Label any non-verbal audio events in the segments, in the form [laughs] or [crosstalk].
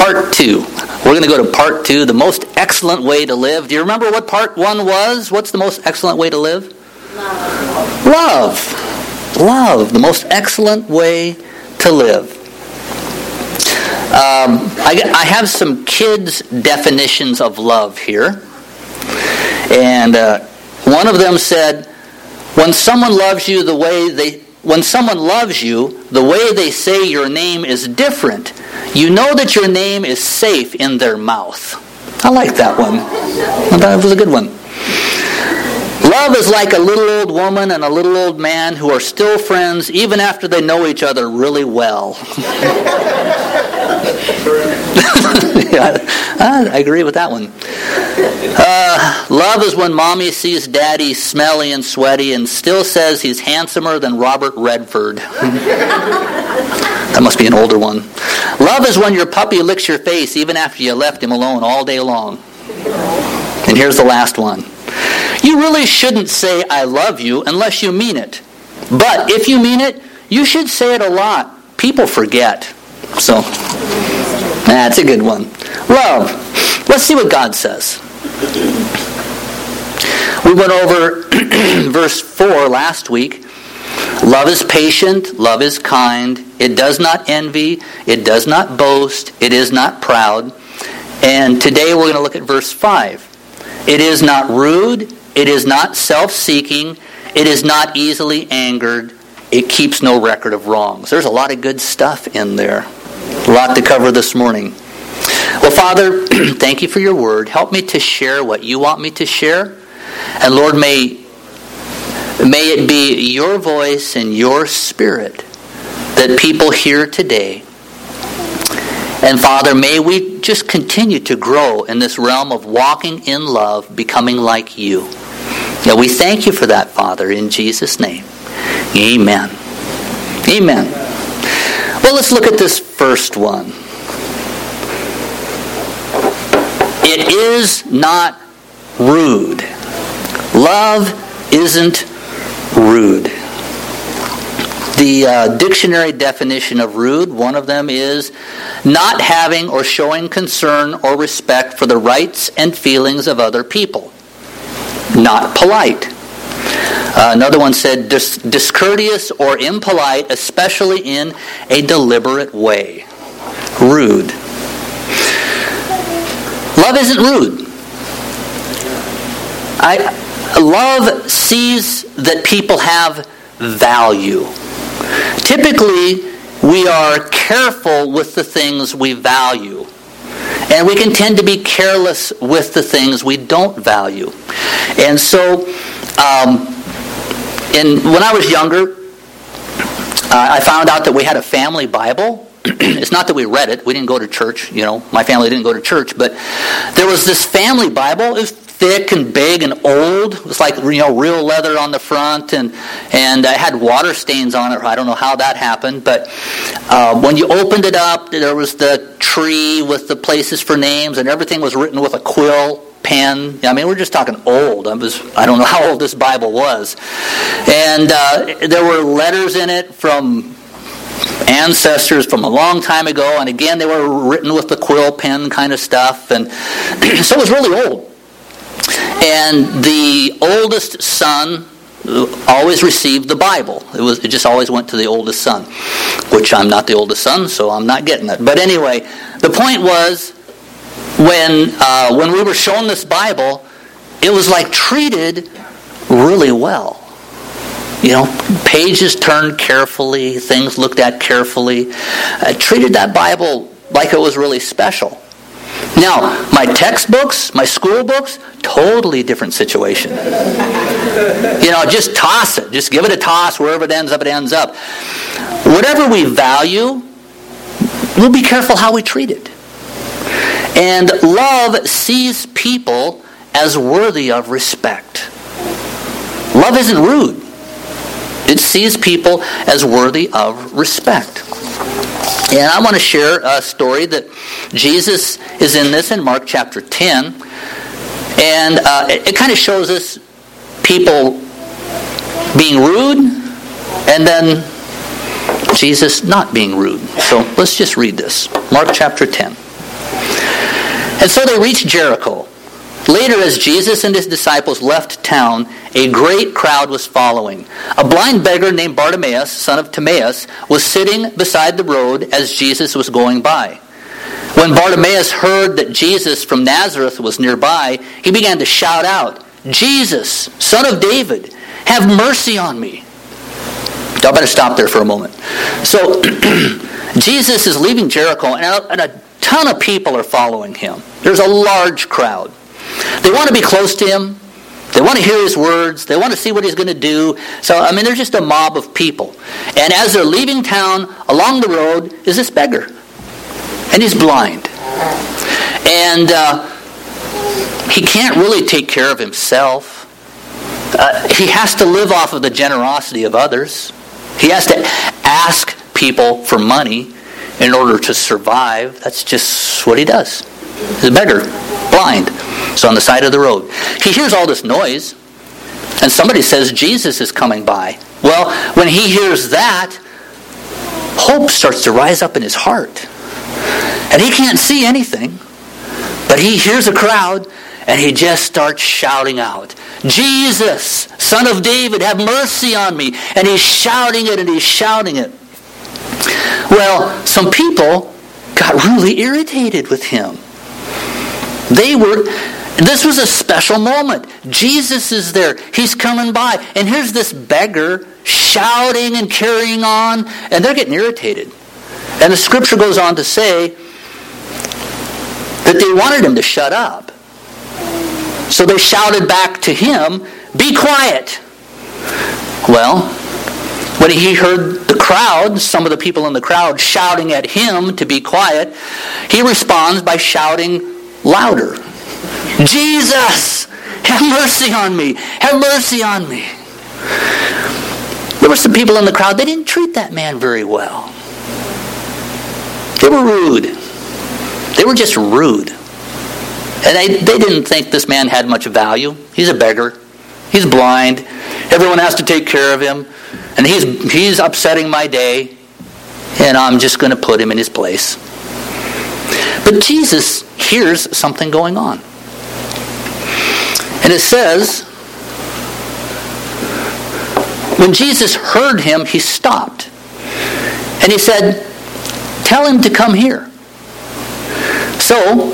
Part two. We're going to go to part two, the most excellent way to live. Do you remember what part one was? What's the most excellent way to live? Love. Love. Love. The most excellent way to live. Um, I, I, have some kids' definitions of love here. And uh, one of them said, when someone loves you the way they when someone loves you, the way they say your name is different. You know that your name is safe in their mouth. I like that one. That was a good one. Love is like a little old woman and a little old man who are still friends even after they know each other really well. [laughs] [laughs] I agree with that one. Uh, love is when mommy sees daddy smelly and sweaty and still says he's handsomer than Robert Redford. [laughs] that must be an older one. Love is when your puppy licks your face even after you left him alone all day long. And here's the last one. You really shouldn't say I love you unless you mean it. But if you mean it, you should say it a lot. People forget. So, that's a good one. Love. Let's see what God says. We went over [clears throat] verse 4 last week. Love is patient, love is kind, it does not envy, it does not boast, it is not proud. And today we're going to look at verse 5. It is not rude, it is not self seeking, it is not easily angered, it keeps no record of wrongs. There's a lot of good stuff in there. A lot to cover this morning. Well, Father, [clears throat] thank you for your word. Help me to share what you want me to share. And Lord, may, may it be your voice and your spirit that people hear today. And Father, may we just continue to grow in this realm of walking in love, becoming like you. Now we thank you for that, Father, in Jesus' name. Amen. Amen. Well, let's look at this first one. It is not rude. Love isn't rude. The uh, dictionary definition of rude, one of them is not having or showing concern or respect for the rights and feelings of other people. Not polite. Uh, another one said dis- discourteous or impolite, especially in a deliberate way. Rude. Love isn't rude. I, love sees that people have value. Typically, we are careful with the things we value. And we can tend to be careless with the things we don't value. And so, um, in, when I was younger, uh, I found out that we had a family Bible [clears throat] it's not that we read it. We didn't go to church. You know, my family didn't go to church. But there was this family Bible. It was thick and big and old. It was like you know real leather on the front, and and I had water stains on it. I don't know how that happened, but uh, when you opened it up, there was the tree with the places for names, and everything was written with a quill pen. I mean, we're just talking old. I was I don't know [laughs] how old this Bible was, and uh, there were letters in it from ancestors from a long time ago, and again, they were written with the quill pen kind of stuff, and [clears throat] so it was really old. And the oldest son always received the Bible. It was it just always went to the oldest son, which I'm not the oldest son, so I'm not getting it. But anyway, the point was when uh, when we were shown this Bible, it was like treated really well. You know, pages turned carefully, things looked at carefully. I treated that Bible like it was really special. Now, my textbooks, my school books, totally different situation. you know, just toss it. Just give it a toss. Wherever it ends up, it ends up. Whatever we value, we'll be careful how we treat it. And love sees people as worthy of respect. Love isn't rude. It sees people as worthy of respect. And I want to share a story that Jesus is in this in Mark chapter 10. And uh, it, it kind of shows us people being rude and then Jesus not being rude. So let's just read this. Mark chapter 10. And so they reached Jericho. Later, as Jesus and his disciples left town, a great crowd was following. A blind beggar named Bartimaeus, son of Timaeus, was sitting beside the road as Jesus was going by. When Bartimaeus heard that Jesus from Nazareth was nearby, he began to shout out, Jesus, son of David, have mercy on me. I better stop there for a moment. So, [clears throat] Jesus is leaving Jericho, and a ton of people are following him. There's a large crowd. They want to be close to him. They want to hear his words. They want to see what he's going to do. So, I mean, there's just a mob of people. And as they're leaving town, along the road is this beggar. And he's blind. And uh, he can't really take care of himself. Uh, he has to live off of the generosity of others. He has to ask people for money in order to survive. That's just what he does. He's a beggar, blind. He's on the side of the road. He hears all this noise, and somebody says Jesus is coming by. Well, when he hears that, hope starts to rise up in his heart. And he can't see anything, but he hears a crowd and he just starts shouting out, Jesus, son of David, have mercy on me. And he's shouting it and he's shouting it. Well, some people got really irritated with him. They were, this was a special moment. Jesus is there. He's coming by. And here's this beggar shouting and carrying on, and they're getting irritated. And the scripture goes on to say that they wanted him to shut up. So they shouted back to him, Be quiet. Well, when he heard the crowd, some of the people in the crowd shouting at him to be quiet, he responds by shouting louder Jesus, have mercy on me. Have mercy on me. There were some people in the crowd, they didn't treat that man very well. They were rude. They were just rude. And they, they didn't think this man had much value. He's a beggar. He's blind. Everyone has to take care of him. And he's, he's upsetting my day. And I'm just going to put him in his place. But Jesus hears something going on. And it says, when Jesus heard him, he stopped. And he said, Tell him to come here. So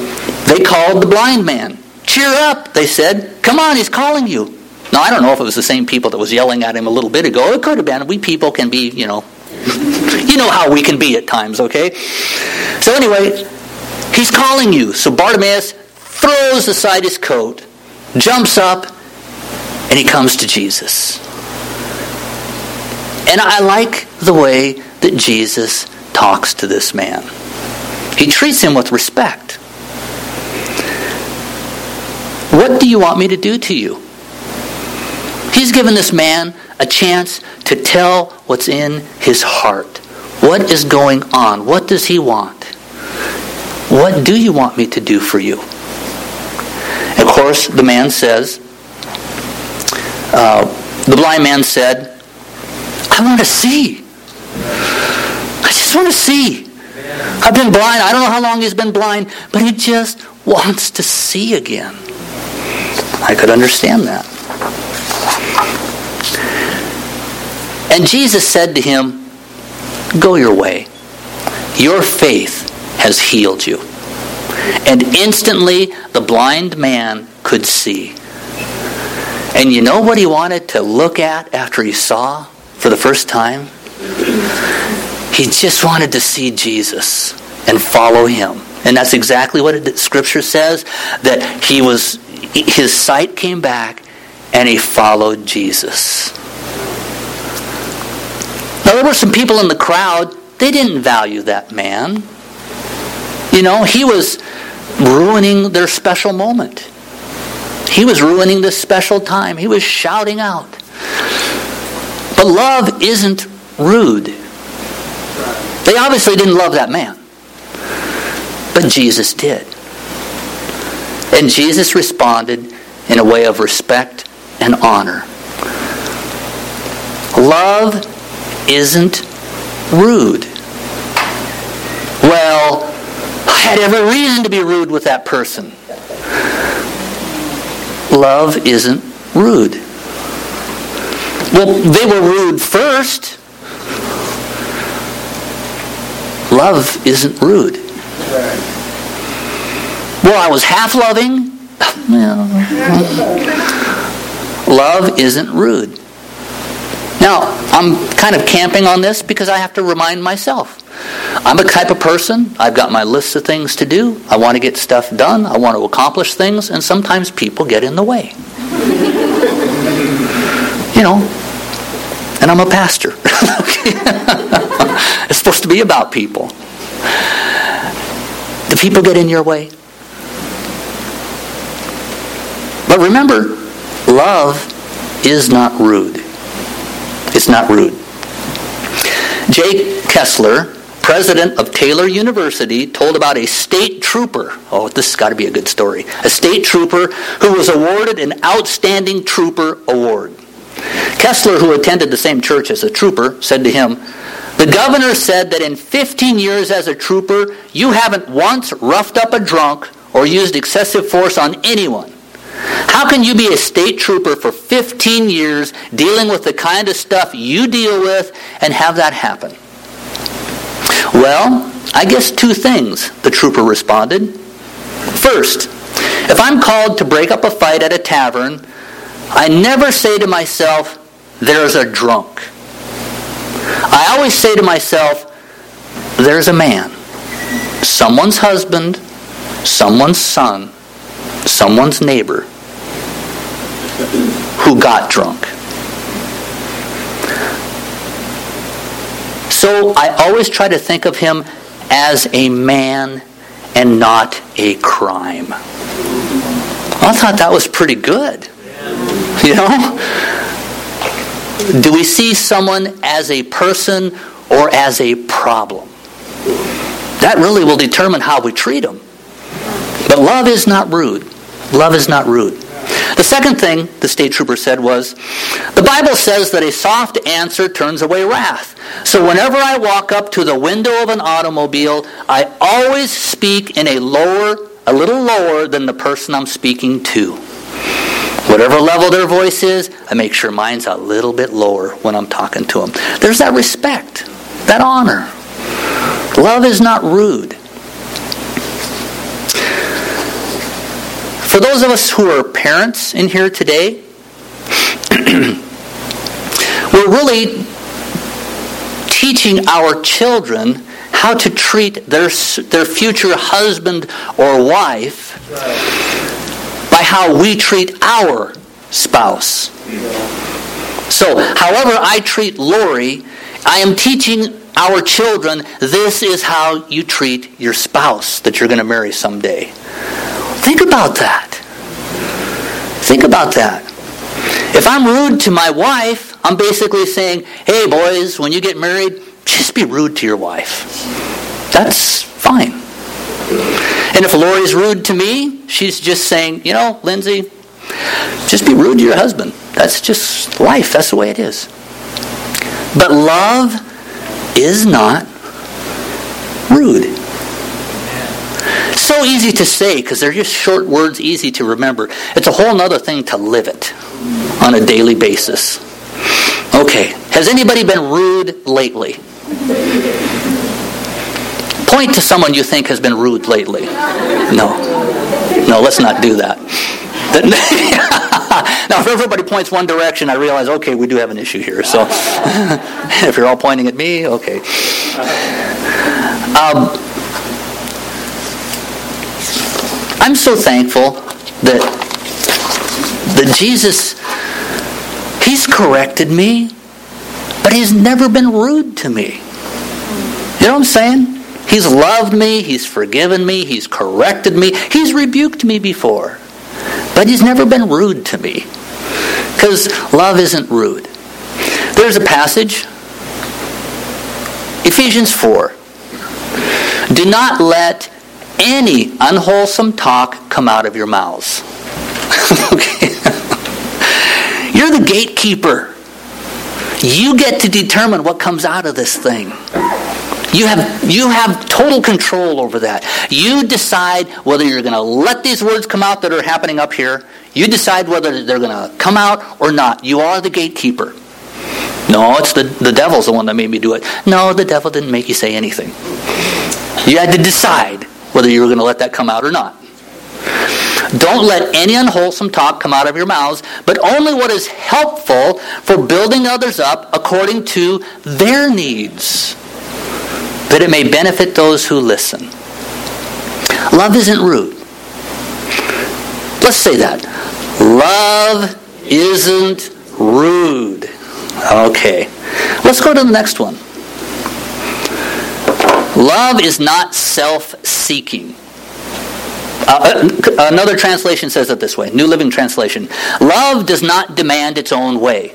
they called the blind man. Cheer up, they said. Come on, he's calling you. Now, I don't know if it was the same people that was yelling at him a little bit ago. It could have been. We people can be, you know, you know how we can be at times, okay? So, anyway, he's calling you. So Bartimaeus throws aside his coat, jumps up, and he comes to Jesus. And I like the way that Jesus talks to this man. He treats him with respect. What do you want me to do to you? He's given this man a chance to tell what's in his heart. What is going on? What does he want? What do you want me to do for you? Of course, the man says, uh, the blind man said, I want to see. I just want to see. I've been blind. I don't know how long he's been blind, but he just wants to see again. I could understand that. And Jesus said to him, Go your way. Your faith has healed you. And instantly the blind man could see. And you know what he wanted to look at after he saw for the first time? He just wanted to see Jesus and follow him. And that's exactly what scripture says that he was his sight came back and he followed Jesus. Now, there were some people in the crowd, they didn't value that man. You know, he was ruining their special moment. He was ruining this special time. He was shouting out. But love isn't rude. They obviously didn't love that man. But Jesus did. And Jesus responded in a way of respect and honor. Love isn't rude. Well, I had every reason to be rude with that person. Love isn't rude. Well, they were rude first. Love isn't rude. Well, I was half loving. [laughs] [laughs] Love isn't rude. Now, I'm kind of camping on this because I have to remind myself. I'm a type of person, I've got my list of things to do. I want to get stuff done, I want to accomplish things, and sometimes people get in the way. you know, and I'm a pastor. [laughs] it's supposed to be about people. Do people get in your way? But remember, love is not rude. It's not rude. Jay Kessler, president of Taylor University, told about a state trooper. Oh, this has got to be a good story. A state trooper who was awarded an Outstanding Trooper Award. Kessler, who attended the same church as the trooper, said to him, The governor said that in 15 years as a trooper, you haven't once roughed up a drunk or used excessive force on anyone. How can you be a state trooper for 15 years dealing with the kind of stuff you deal with and have that happen? Well, I guess two things, the trooper responded. First, if I'm called to break up a fight at a tavern, I never say to myself, there's a drunk. I always say to myself, there's a man, someone's husband, someone's son, someone's neighbor who got drunk. So I always try to think of him as a man and not a crime. I thought that was pretty good. You know? Do we see someone as a person or as a problem? That really will determine how we treat them. But love is not rude. Love is not rude. The second thing the state trooper said was, the Bible says that a soft answer turns away wrath. So whenever I walk up to the window of an automobile, I always speak in a lower, a little lower than the person I'm speaking to. Whatever level their voice is, I make sure mine's a little bit lower when I'm talking to them. There's that respect, that honor. Love is not rude. For those of us who are parents in here today, [clears throat] we're really teaching our children how to treat their, their future husband or wife by how we treat our spouse. So, however I treat Lori, I am teaching our children this is how you treat your spouse that you're going to marry someday. Think about that. Think about that. If I'm rude to my wife, I'm basically saying, hey, boys, when you get married, just be rude to your wife. That's fine. And if Lori's rude to me, she's just saying, you know, Lindsay, just be rude to your husband. That's just life. That's the way it is. But love is not rude. So easy to say because they're just short words, easy to remember. It's a whole other thing to live it on a daily basis. Okay, has anybody been rude lately? Point to someone you think has been rude lately. No. No, let's not do that. [laughs] now, if everybody points one direction, I realize, okay, we do have an issue here. So, [laughs] if you're all pointing at me, okay. Um, I'm so thankful that that Jesus he's corrected me, but he's never been rude to me. You know what I'm saying? He's loved me, he's forgiven me, he's corrected me, he's rebuked me before. But he's never been rude to me. Cuz love isn't rude. There's a passage Ephesians 4 do not let any unwholesome talk come out of your mouths. [laughs] okay? You're the gatekeeper. You get to determine what comes out of this thing. You have, you have total control over that. You decide whether you're going to let these words come out that are happening up here. You decide whether they're going to come out or not. You are the gatekeeper. No, it's the, the devil's the one that made me do it. No, the devil didn't make you say anything. You had to decide whether you were going to let that come out or not. Don't let any unwholesome talk come out of your mouths, but only what is helpful for building others up according to their needs, that it may benefit those who listen. Love isn't rude. Let's say that. Love isn't rude. Okay. Let's go to the next one. Love is not self seeking. Uh, uh, another translation says it this way New Living Translation. Love does not demand its own way.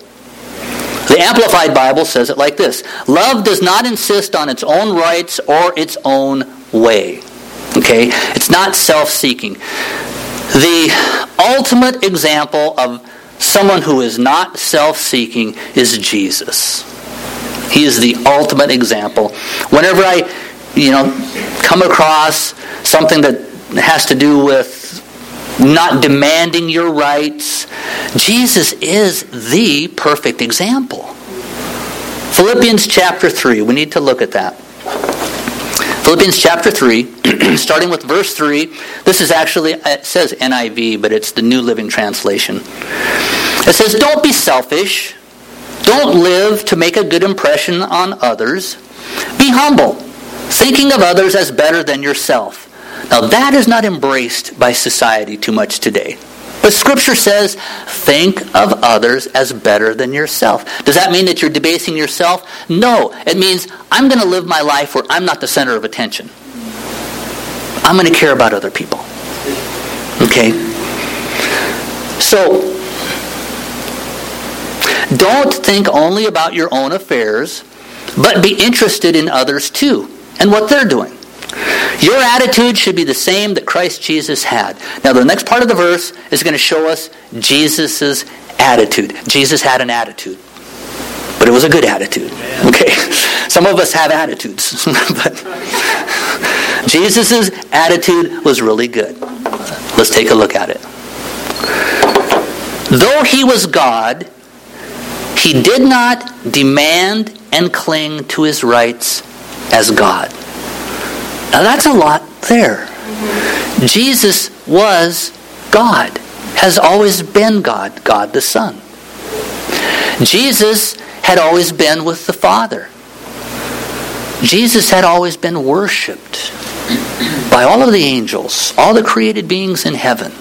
The Amplified Bible says it like this Love does not insist on its own rights or its own way. Okay? It's not self seeking. The ultimate example of someone who is not self seeking is Jesus. He is the ultimate example. Whenever I, you know, come across something that has to do with not demanding your rights, Jesus is the perfect example. Philippians chapter 3, we need to look at that. Philippians chapter 3, [clears throat] starting with verse 3. This is actually, it says NIV, but it's the New Living Translation. It says, Don't be selfish. Don't live to make a good impression on others. Be humble, thinking of others as better than yourself. Now, that is not embraced by society too much today. But Scripture says, think of others as better than yourself. Does that mean that you're debasing yourself? No. It means I'm going to live my life where I'm not the center of attention. I'm going to care about other people. Okay? So, don't think only about your own affairs, but be interested in others too and what they're doing. Your attitude should be the same that Christ Jesus had. Now, the next part of the verse is going to show us Jesus' attitude. Jesus had an attitude, but it was a good attitude. Okay? [laughs] Some of us have attitudes, [laughs] but Jesus' attitude was really good. Let's take a look at it. Though he was God, he did not demand and cling to his rights as God. Now that's a lot there. Jesus was God, has always been God, God the Son. Jesus had always been with the Father. Jesus had always been worshiped by all of the angels, all the created beings in heaven.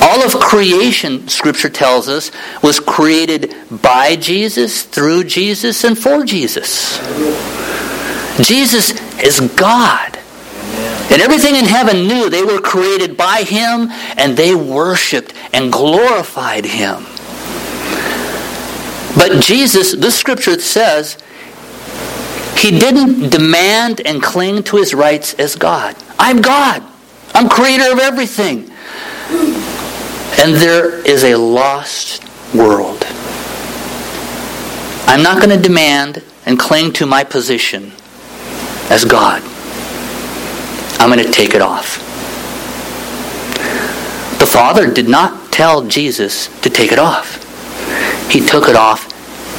All of creation, Scripture tells us, was created by Jesus, through Jesus, and for Jesus. Jesus is God. And everything in heaven knew they were created by Him and they worshiped and glorified Him. But Jesus, this scripture says, He didn't demand and cling to His rights as God. I'm God. I'm creator of everything. And there is a lost world. I'm not going to demand and cling to my position as God. I'm going to take it off. The Father did not tell Jesus to take it off. He took it off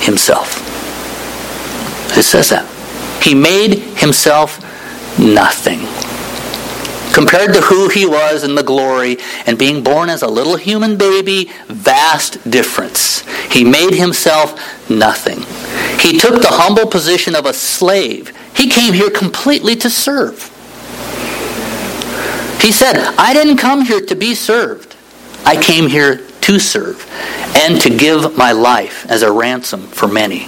himself. It says that. He made himself nothing. Compared to who he was in the glory and being born as a little human baby, vast difference. He made himself nothing. He took the humble position of a slave he came here completely to serve. He said, I didn't come here to be served. I came here to serve and to give my life as a ransom for many.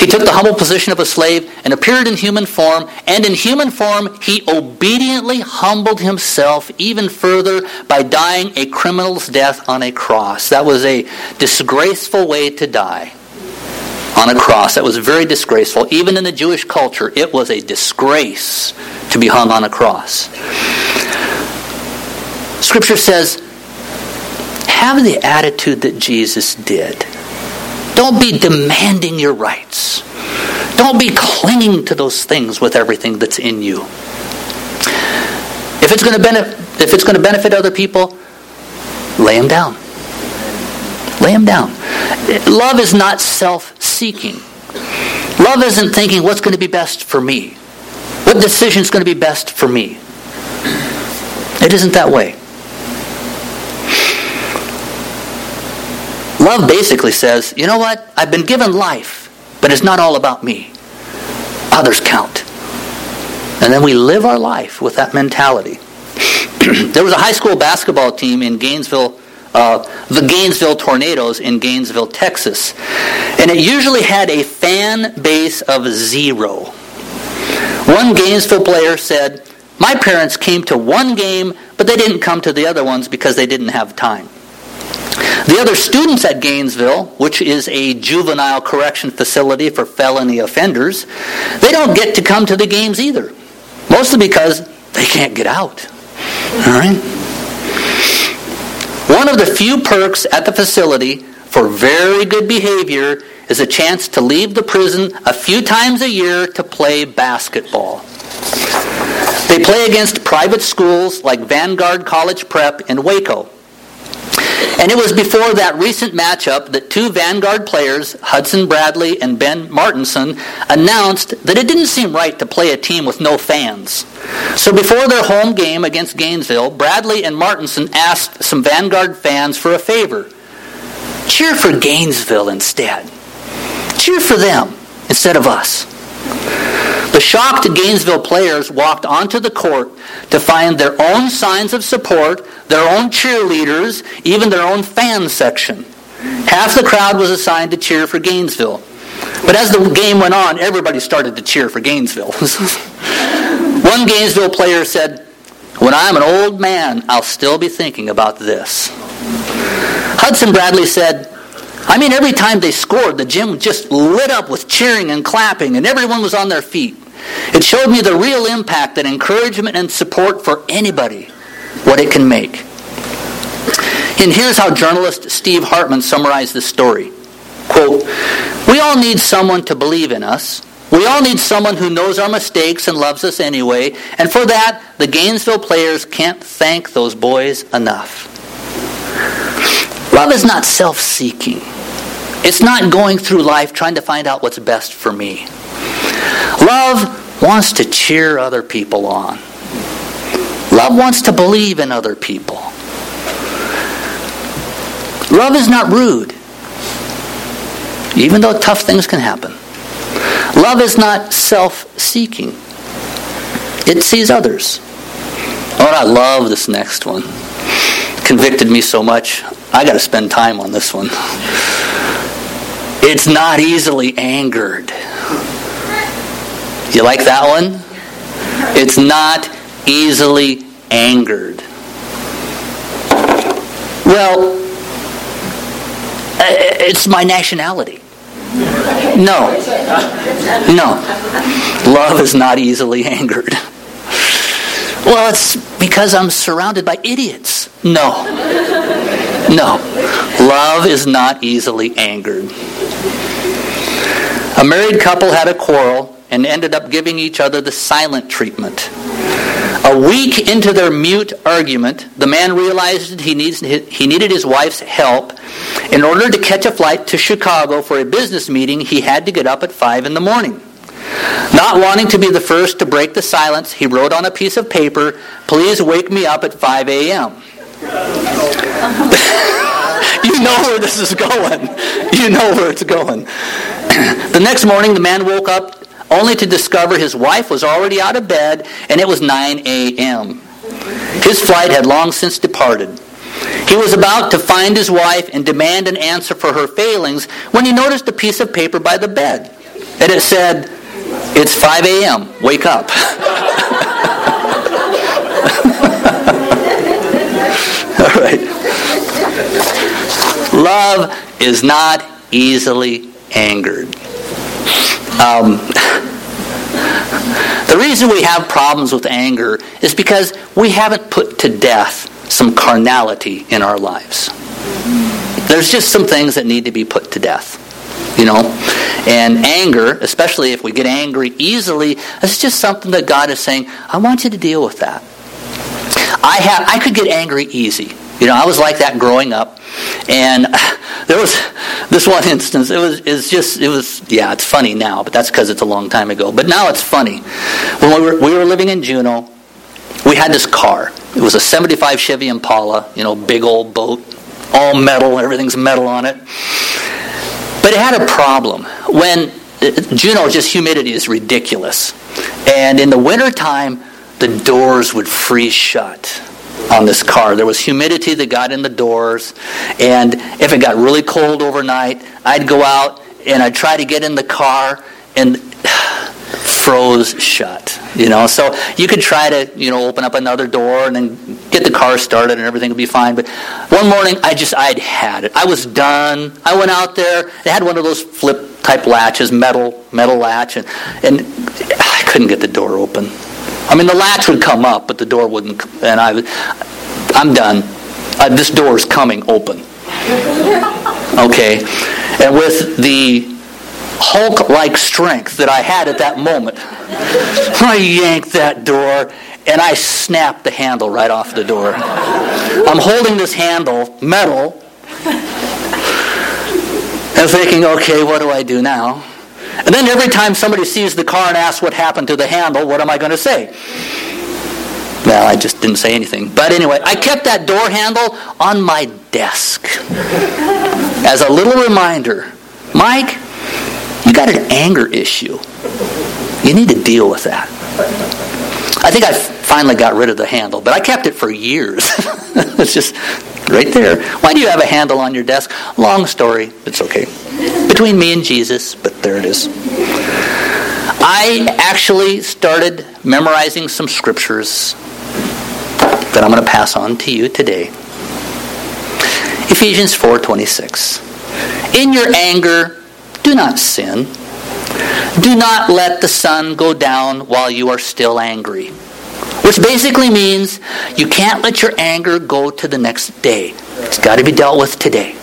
He took the humble position of a slave and appeared in human form, and in human form he obediently humbled himself even further by dying a criminal's death on a cross. That was a disgraceful way to die on a cross. That was very disgraceful. Even in the Jewish culture, it was a disgrace to be hung on a cross. Scripture says, have the attitude that Jesus did. Don't be demanding your rights. Don't be clinging to those things with everything that's in you. If it's going to benefit, if it's going to benefit other people, lay them down. Lay them down. Love is not self-seeking. Love isn't thinking what's going to be best for me. What decision is going to be best for me? It isn't that way. Love basically says, you know what? I've been given life, but it's not all about me. Others count. And then we live our life with that mentality. [clears throat] there was a high school basketball team in Gainesville, uh, the Gainesville Tornadoes in Gainesville, Texas. And it usually had a fan base of zero. One Gainesville player said, My parents came to one game, but they didn't come to the other ones because they didn't have time. The other students at Gainesville, which is a juvenile correction facility for felony offenders, they don't get to come to the games either. Mostly because they can't get out. All right? One of the few perks at the facility for very good behavior is a chance to leave the prison a few times a year to play basketball. They play against private schools like Vanguard College Prep in Waco. And it was before that recent matchup that two Vanguard players, Hudson Bradley and Ben Martinson, announced that it didn't seem right to play a team with no fans. So before their home game against Gainesville, Bradley and Martinson asked some Vanguard fans for a favor. Cheer for Gainesville instead. Cheer for them instead of us. The shocked Gainesville players walked onto the court to find their own signs of support, their own cheerleaders, even their own fan section. Half the crowd was assigned to cheer for Gainesville. But as the game went on, everybody started to cheer for Gainesville. [laughs] One Gainesville player said, When I'm an old man, I'll still be thinking about this. Hudson Bradley said, I mean, every time they scored, the gym just lit up with cheering and clapping, and everyone was on their feet. It showed me the real impact that encouragement and support for anybody, what it can make. And here's how journalist Steve Hartman summarized the story. Quote, We all need someone to believe in us. We all need someone who knows our mistakes and loves us anyway. And for that, the Gainesville players can't thank those boys enough. Love is not self seeking, it's not going through life trying to find out what's best for me. Love wants to cheer other people on. Love wants to believe in other people. Love is not rude, even though tough things can happen. Love is not self seeking, it sees others. Oh, I love this next one. Convicted me so much. I got to spend time on this one. It's not easily angered. You like that one? It's not easily angered. Well, uh, uh, it's my nationality. No. No. Love is not easily angered. Well, it's because I'm surrounded by idiots. No. No. Love is not easily angered. A married couple had a quarrel and ended up giving each other the silent treatment. A week into their mute argument, the man realized he, needs, he needed his wife's help. In order to catch a flight to Chicago for a business meeting, he had to get up at 5 in the morning. Not wanting to be the first to break the silence, he wrote on a piece of paper, Please wake me up at 5 a.m. [laughs] you know where this is going. You know where it's going. [clears throat] the next morning, the man woke up only to discover his wife was already out of bed and it was 9 a.m. His flight had long since departed. He was about to find his wife and demand an answer for her failings when he noticed a piece of paper by the bed. And it said, It's 5 a.m. Wake up. [laughs] All right. Love is not easily angered. Um, the reason we have problems with anger is because we haven't put to death some carnality in our lives. There's just some things that need to be put to death. you know. And anger, especially if we get angry easily, it's just something that God is saying, I want you to deal with that. I have I could get angry easy. You know, I was like that growing up. And [sighs] there was [laughs] this one instance. It was it's just it was yeah. It's funny now, but that's because it's a long time ago. But now it's funny. When we were we were living in Juneau, we had this car. It was a '75 Chevy Impala. You know, big old boat, all metal. Everything's metal on it. But it had a problem. When uh, Juneau, just humidity is ridiculous. And in the wintertime, the doors would freeze shut on this car. There was humidity that got in the doors. And if it got really cold overnight, I'd go out and I'd try to get in the car and [sighs] froze shut. You know, so you could try to, you know, open up another door and then get the car started and everything would be fine. But one morning, I just, I'd had it. I was done. I went out there. They had one of those flip type latches, metal, metal latch, and, and [sighs] I couldn't get the door open. I mean, the latch would come up, but the door wouldn't. And I, I'm done. Uh, this door is coming open. Okay, and with the Hulk like strength that I had at that moment. I yanked that door and I snapped the handle right off the door. I'm holding this handle, metal, and thinking, okay, what do I do now? And then every time somebody sees the car and asks what happened to the handle, what am I going to say? Well, I just didn't say anything. But anyway, I kept that door handle on my desk as a little reminder. Mike, you got an anger issue. You need to deal with that. I think I finally got rid of the handle, but I kept it for years. [laughs] it's just right there. Why do you have a handle on your desk? Long story. It's okay. Between me and Jesus, but there it is. I actually started memorizing some scriptures that I'm going to pass on to you today. Ephesians 4:26. In your anger, do not sin. Do not let the sun go down while you are still angry. Which basically means you can't let your anger go to the next day. It's got to be dealt with today.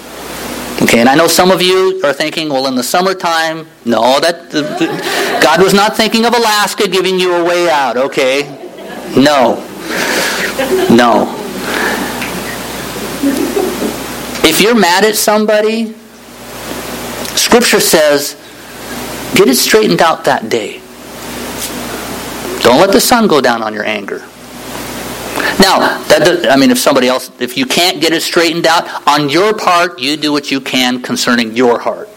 Okay, and I know some of you are thinking, well, in the summertime, no, that God was not thinking of Alaska giving you a way out. Okay, no, no. If you're mad at somebody, Scripture says, get it straightened out that day. Don't let the sun go down on your anger. Now, that, I mean, if somebody else, if you can't get it straightened out, on your part, you do what you can concerning your heart.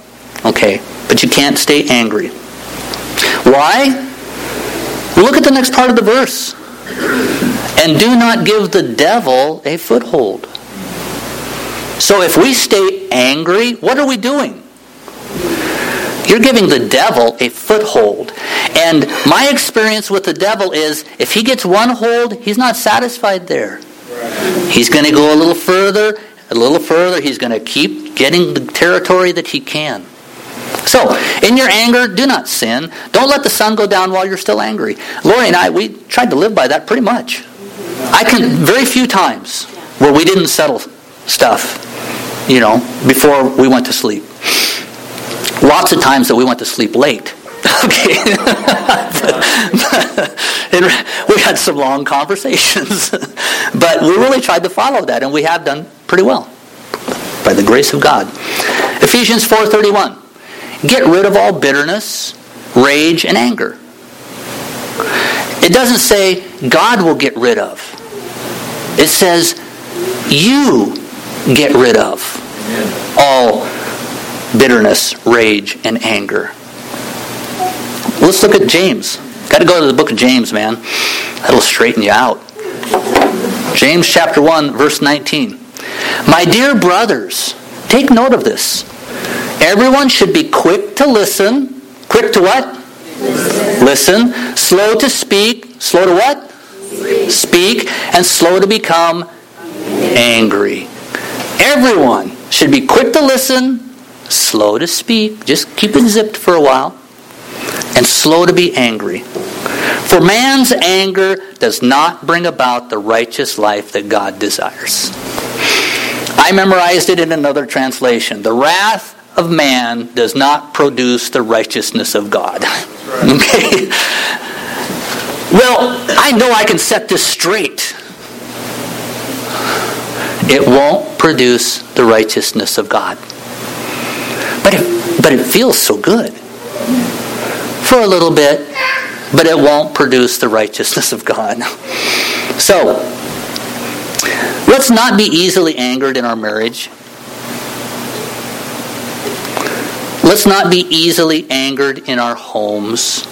Okay? But you can't stay angry. Why? Look at the next part of the verse. And do not give the devil a foothold. So if we stay angry, what are we doing? You're giving the devil a foothold. And my experience with the devil is if he gets one hold, he's not satisfied there. He's going to go a little further, a little further. He's going to keep getting the territory that he can. So, in your anger, do not sin. Don't let the sun go down while you're still angry. Lori and I, we tried to live by that pretty much. I can, very few times where we didn't settle stuff, you know, before we went to sleep. Lots of times that we went to sleep late. [laughs] Okay. [laughs] we had some long conversations. [laughs] but we really tried to follow that, and we have done pretty well by the grace of God. Ephesians 4.31. Get rid of all bitterness, rage, and anger. It doesn't say God will get rid of. It says you get rid of all bitterness, rage, and anger. Let's look at James. Got to go to the book of James, man. That'll straighten you out. James chapter 1, verse 19. My dear brothers, take note of this. Everyone should be quick to listen. Quick to what? Listen. listen. Slow to speak. Slow to what? Speak. speak. And slow to become angry. Everyone should be quick to listen, slow to speak, just keep it zipped for a while, and slow to be angry. For man's anger does not bring about the righteous life that God desires. I memorized it in another translation. The wrath of man does not produce the righteousness of God. Okay? Well, I know I can set this straight. It won't produce the righteousness of God. But it, but it feels so good for a little bit, but it won't produce the righteousness of God. So, let's not be easily angered in our marriage. Let's not be easily angered in our homes.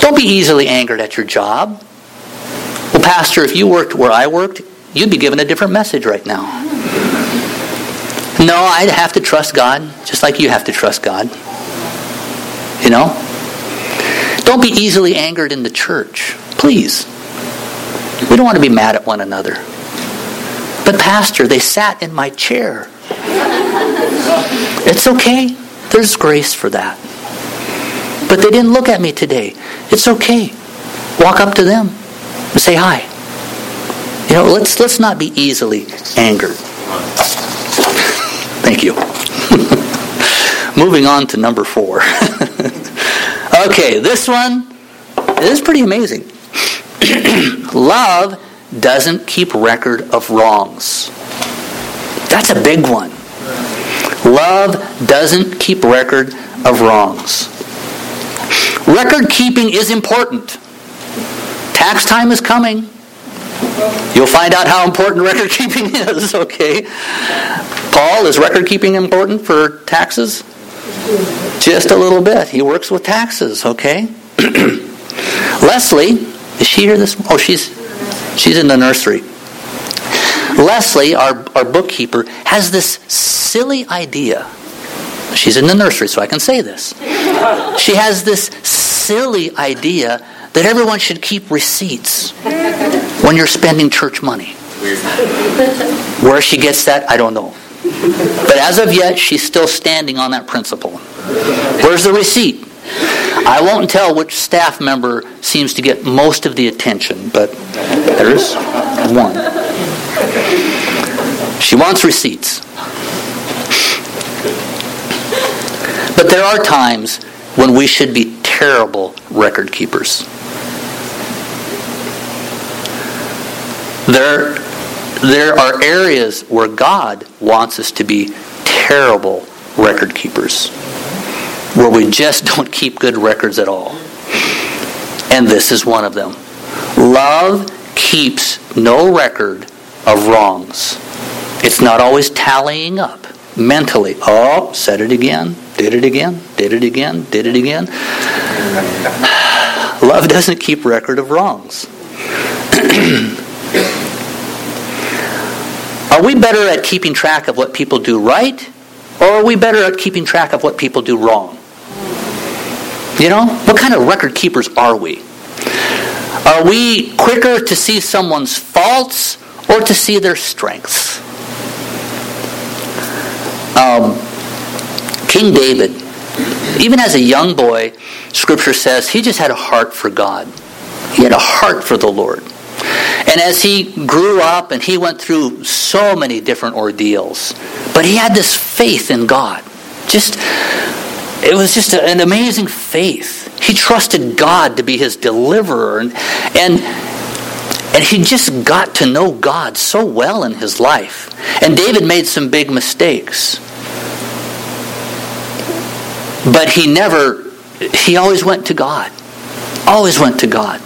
Don't be easily angered at your job. Well, Pastor, if you worked where I worked, you'd be given a different message right now. No, I'd have to trust God, just like you have to trust God. You know? Don't be easily angered in the church. Please. We don't want to be mad at one another. But, Pastor, they sat in my chair. It's okay. There's grace for that. But they didn't look at me today. It's okay. Walk up to them and say hi. You know, let's let's not be easily angered. Thank you. [laughs] Moving on to number four. [laughs] okay, this one is pretty amazing. [clears throat] Love doesn't keep record of wrongs. That's a big one. Love doesn't keep record of wrongs. Record keeping is important. Tax time is coming. You'll find out how important record keeping [laughs] is, okay? Paul, is record keeping important for taxes? Just a little bit. He works with taxes, okay? [clears throat] Leslie, is she here this Oh, she's she's in the nursery. Leslie, our, our bookkeeper, has this silly idea. She's in the nursery, so I can say this. She has this silly idea that everyone should keep receipts when you're spending church money. Where she gets that, I don't know. But as of yet, she's still standing on that principle. Where's the receipt? I won't tell which staff member seems to get most of the attention, but there's one. She wants receipts. But there are times when we should be terrible record keepers. There, there are areas where God wants us to be terrible record keepers, where we just don't keep good records at all. And this is one of them. Love keeps no record of wrongs. It's not always tallying up mentally. Oh, said it again, did it again, did it again, did it again. [sighs] Love doesn't keep record of wrongs. [clears throat] are we better at keeping track of what people do right, or are we better at keeping track of what people do wrong? You know, what kind of record keepers are we? Are we quicker to see someone's faults or to see their strengths? Um, King David, even as a young boy, Scripture says he just had a heart for God. He had a heart for the Lord. And as he grew up and he went through so many different ordeals, but he had this faith in God. Just, it was just an amazing faith. He trusted God to be his deliverer. And, and, and he just got to know God so well in his life. And David made some big mistakes. But he never, he always went to God. Always went to God.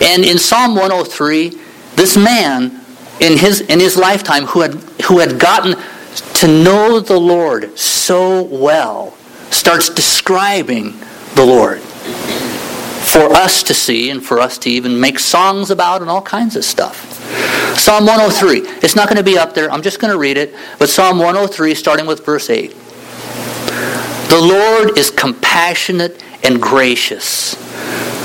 And in Psalm 103, this man in his, in his lifetime who had, who had gotten to know the Lord so well starts describing the Lord for us to see and for us to even make songs about and all kinds of stuff. Psalm 103. It's not going to be up there. I'm just going to read it. But Psalm 103, starting with verse 8. The Lord is compassionate and gracious,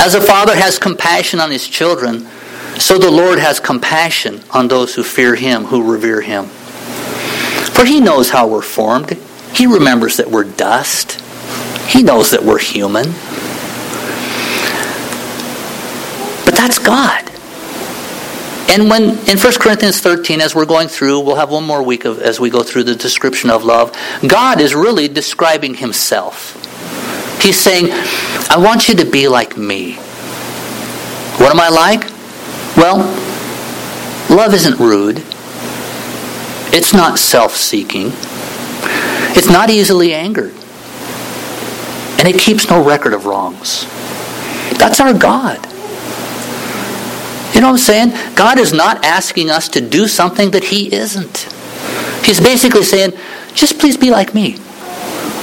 As a father has compassion on his children, so the Lord has compassion on those who fear him, who revere him. For he knows how we're formed. He remembers that we're dust. He knows that we're human. But that's God. And when in 1 Corinthians 13, as we're going through, we'll have one more week of, as we go through the description of love, God is really describing himself. He's saying, I want you to be like me. What am I like? Well, love isn't rude. It's not self seeking. It's not easily angered. And it keeps no record of wrongs. That's our God. You know what I'm saying? God is not asking us to do something that He isn't. He's basically saying, just please be like me.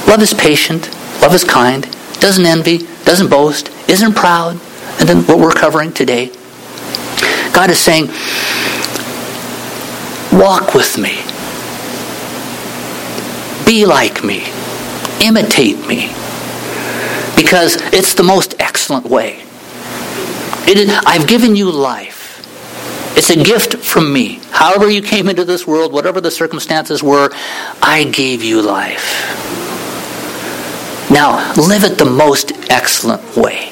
Love is patient. Love is kind, doesn't envy, doesn't boast, isn't proud. And then what we're covering today. God is saying, walk with me. Be like me. Imitate me. Because it's the most excellent way. I've given you life. It's a gift from me. However you came into this world, whatever the circumstances were, I gave you life. Now, live it the most excellent way,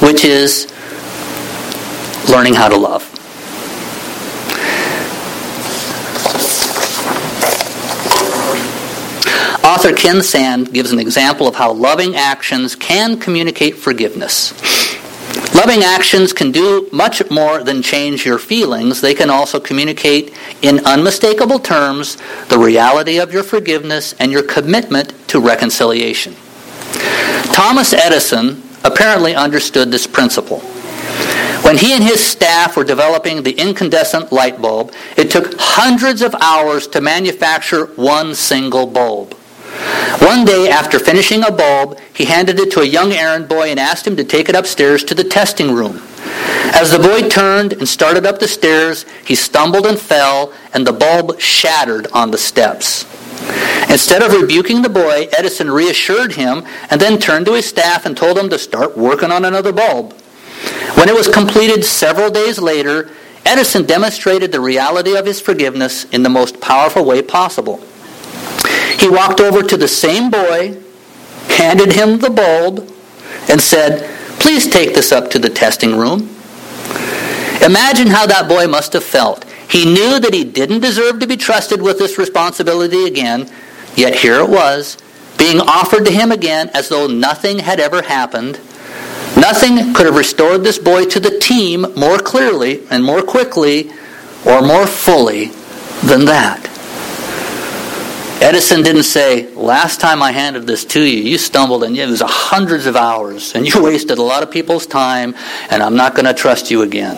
which is learning how to love. Author Ken Sande gives an example of how loving actions can communicate forgiveness. Loving actions can do much more than change your feelings. They can also communicate in unmistakable terms the reality of your forgiveness and your commitment to reconciliation. Thomas Edison apparently understood this principle. When he and his staff were developing the incandescent light bulb, it took hundreds of hours to manufacture one single bulb. One day, after finishing a bulb, he handed it to a young errand boy and asked him to take it upstairs to the testing room. As the boy turned and started up the stairs, he stumbled and fell, and the bulb shattered on the steps. Instead of rebuking the boy, Edison reassured him and then turned to his staff and told them to start working on another bulb. When it was completed several days later, Edison demonstrated the reality of his forgiveness in the most powerful way possible. He walked over to the same boy, handed him the bulb, and said, Please take this up to the testing room. Imagine how that boy must have felt. He knew that he didn't deserve to be trusted with this responsibility again, yet here it was, being offered to him again as though nothing had ever happened. Nothing could have restored this boy to the team more clearly and more quickly or more fully than that. Edison didn't say, last time I handed this to you, you stumbled and it was hundreds of hours and you [laughs] wasted a lot of people's time and I'm not going to trust you again.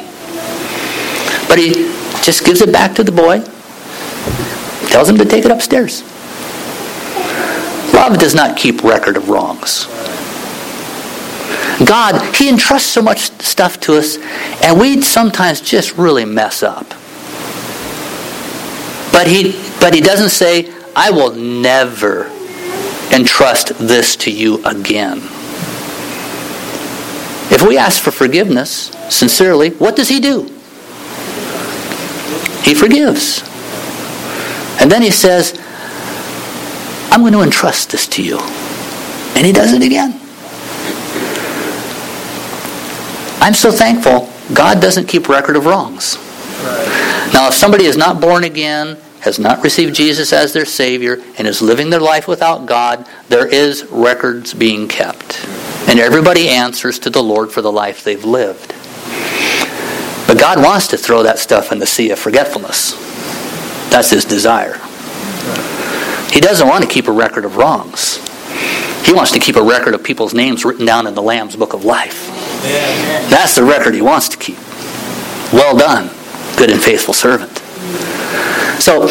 But he just gives it back to the boy, tells him to take it upstairs. Love does not keep record of wrongs. God, He entrusts so much stuff to us, and we sometimes just really mess up. But He, but he doesn't say, I will never entrust this to you again. If we ask for forgiveness sincerely, what does He do? He forgives. And then He says, I'm going to entrust this to you. And He does it again. I'm so thankful God doesn't keep record of wrongs. Now, if somebody is not born again, has not received Jesus as their Savior, and is living their life without God, there is records being kept. And everybody answers to the Lord for the life they've lived. But God wants to throw that stuff in the sea of forgetfulness. That's His desire. He doesn't want to keep a record of wrongs. He wants to keep a record of people's names written down in the Lamb's Book of Life. That's the record He wants to keep. Well done, good and faithful servant. So,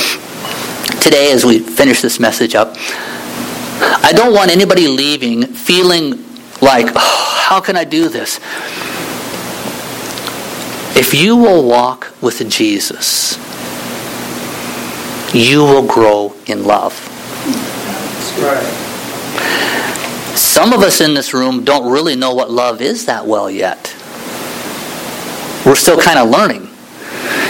today, as we finish this message up, I don't want anybody leaving feeling like, oh, how can I do this? If you will walk with Jesus, you will grow in love. Some of us in this room don't really know what love is that well yet. We're still kind of learning.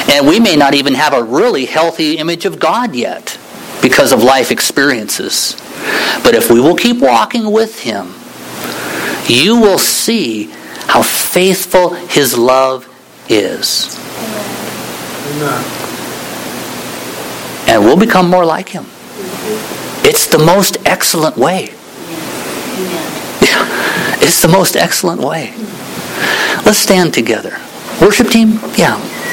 And we may not even have a really healthy image of God yet because of life experiences. But if we will keep walking with Him, you will see how faithful His love is. And we'll become more like Him. It's the most excellent way. [laughs] It's the most excellent way. Let's stand together. Worship team? Yeah.